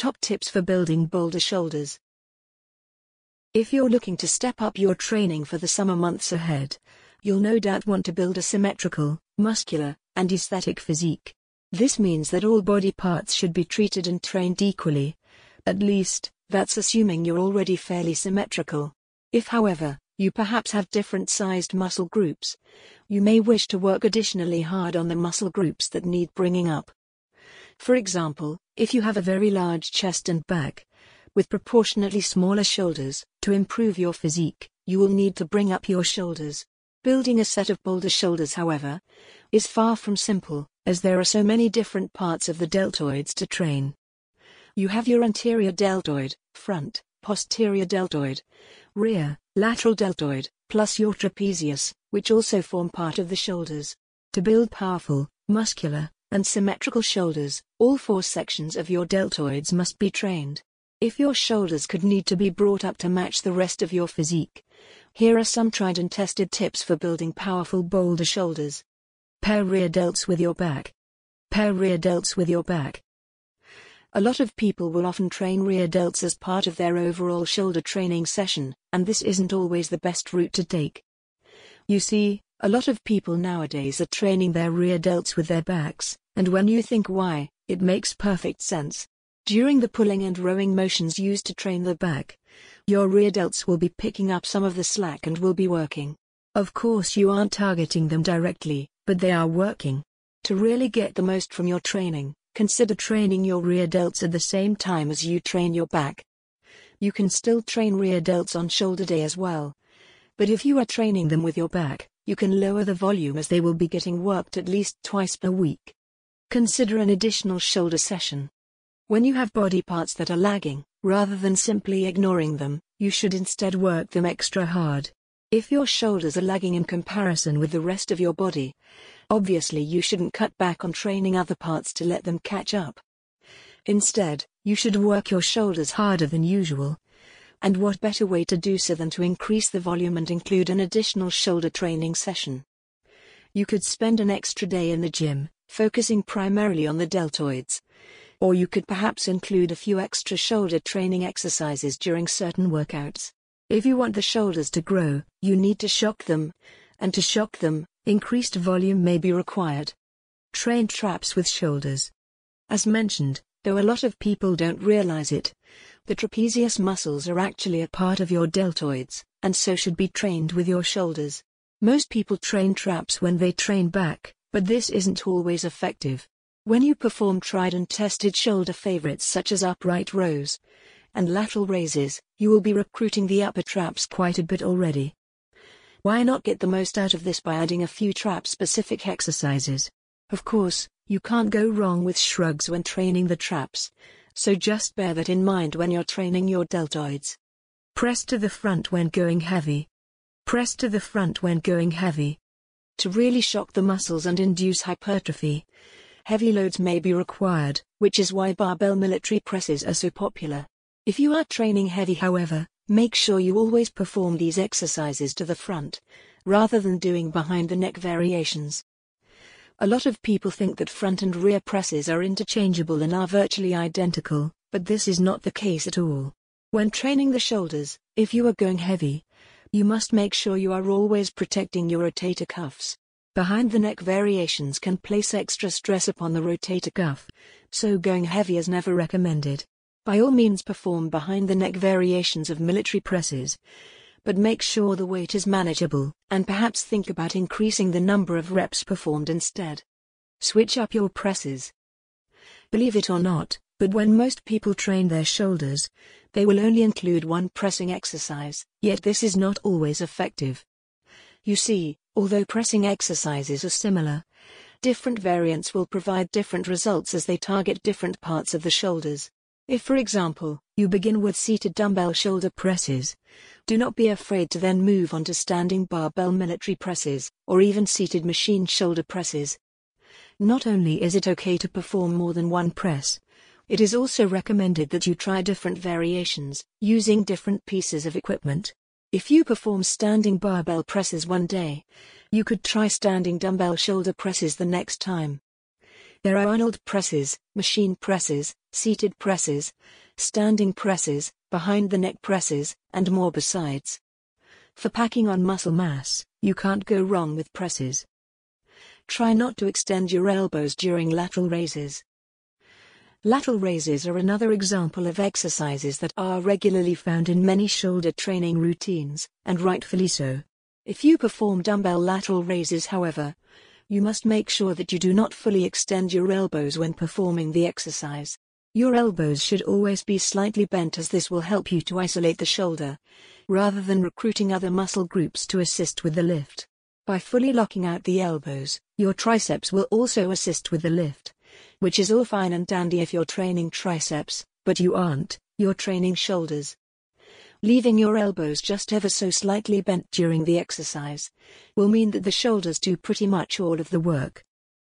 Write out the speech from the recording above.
Top tips for building boulder shoulders. If you're looking to step up your training for the summer months ahead, you'll no doubt want to build a symmetrical, muscular, and aesthetic physique. This means that all body parts should be treated and trained equally. At least, that's assuming you're already fairly symmetrical. If, however, you perhaps have different sized muscle groups, you may wish to work additionally hard on the muscle groups that need bringing up. For example, if you have a very large chest and back, with proportionately smaller shoulders, to improve your physique, you will need to bring up your shoulders. Building a set of boulder shoulders, however, is far from simple, as there are so many different parts of the deltoids to train. You have your anterior deltoid, front, posterior deltoid, rear, lateral deltoid, plus your trapezius, which also form part of the shoulders. To build powerful, muscular, and symmetrical shoulders, all four sections of your deltoids must be trained. If your shoulders could need to be brought up to match the rest of your physique, here are some tried and tested tips for building powerful boulder shoulders. Pair rear delts with your back. Pair rear delts with your back. A lot of people will often train rear delts as part of their overall shoulder training session, and this isn't always the best route to take. You see, a lot of people nowadays are training their rear delts with their backs, and when you think why, it makes perfect sense. During the pulling and rowing motions used to train the back, your rear delts will be picking up some of the slack and will be working. Of course, you aren't targeting them directly, but they are working. To really get the most from your training, consider training your rear delts at the same time as you train your back. You can still train rear delts on shoulder day as well. But if you are training them with your back, you can lower the volume as they will be getting worked at least twice per week. Consider an additional shoulder session. When you have body parts that are lagging, rather than simply ignoring them, you should instead work them extra hard. If your shoulders are lagging in comparison with the rest of your body, obviously you shouldn't cut back on training other parts to let them catch up. Instead, you should work your shoulders harder than usual. And what better way to do so than to increase the volume and include an additional shoulder training session? You could spend an extra day in the gym, focusing primarily on the deltoids. Or you could perhaps include a few extra shoulder training exercises during certain workouts. If you want the shoulders to grow, you need to shock them. And to shock them, increased volume may be required. Train traps with shoulders. As mentioned, though a lot of people don't realize it, the trapezius muscles are actually a part of your deltoids, and so should be trained with your shoulders. Most people train traps when they train back, but this isn't always effective. When you perform tried and tested shoulder favorites such as upright rows and lateral raises, you will be recruiting the upper traps quite a bit already. Why not get the most out of this by adding a few trap specific exercises? Of course, you can't go wrong with shrugs when training the traps, so just bear that in mind when you're training your deltoids. Press to the front when going heavy. Press to the front when going heavy. To really shock the muscles and induce hypertrophy, heavy loads may be required, which is why barbell military presses are so popular. If you are training heavy, however, make sure you always perform these exercises to the front, rather than doing behind the neck variations. A lot of people think that front and rear presses are interchangeable and are virtually identical, but this is not the case at all. When training the shoulders, if you are going heavy, you must make sure you are always protecting your rotator cuffs. Behind the neck variations can place extra stress upon the rotator cuff, so going heavy is never recommended. By all means perform behind the neck variations of military presses, but make sure the weight is manageable, and perhaps think about increasing the number of reps performed instead. Switch up your presses. Believe it or not, but when most people train their shoulders, they will only include one pressing exercise, yet this is not always effective. You see, although pressing exercises are similar, different variants will provide different results as they target different parts of the shoulders. If, for example, you begin with seated dumbbell shoulder presses, do not be afraid to then move on to standing barbell military presses, or even seated machine shoulder presses. Not only is it okay to perform more than one press, it is also recommended that you try different variations, using different pieces of equipment. If you perform standing barbell presses one day, you could try standing dumbbell shoulder presses the next time. There are Arnold presses, machine presses, seated presses, standing presses, behind the neck presses, and more besides. For packing on muscle mass, you can't go wrong with presses. Try not to extend your elbows during lateral raises. Lateral raises are another example of exercises that are regularly found in many shoulder training routines, and rightfully so. If you perform dumbbell lateral raises, however, you must make sure that you do not fully extend your elbows when performing the exercise. Your elbows should always be slightly bent as this will help you to isolate the shoulder, rather than recruiting other muscle groups to assist with the lift. By fully locking out the elbows, your triceps will also assist with the lift, which is all fine and dandy if you're training triceps, but you aren't, you're training shoulders. Leaving your elbows just ever so slightly bent during the exercise will mean that the shoulders do pretty much all of the work.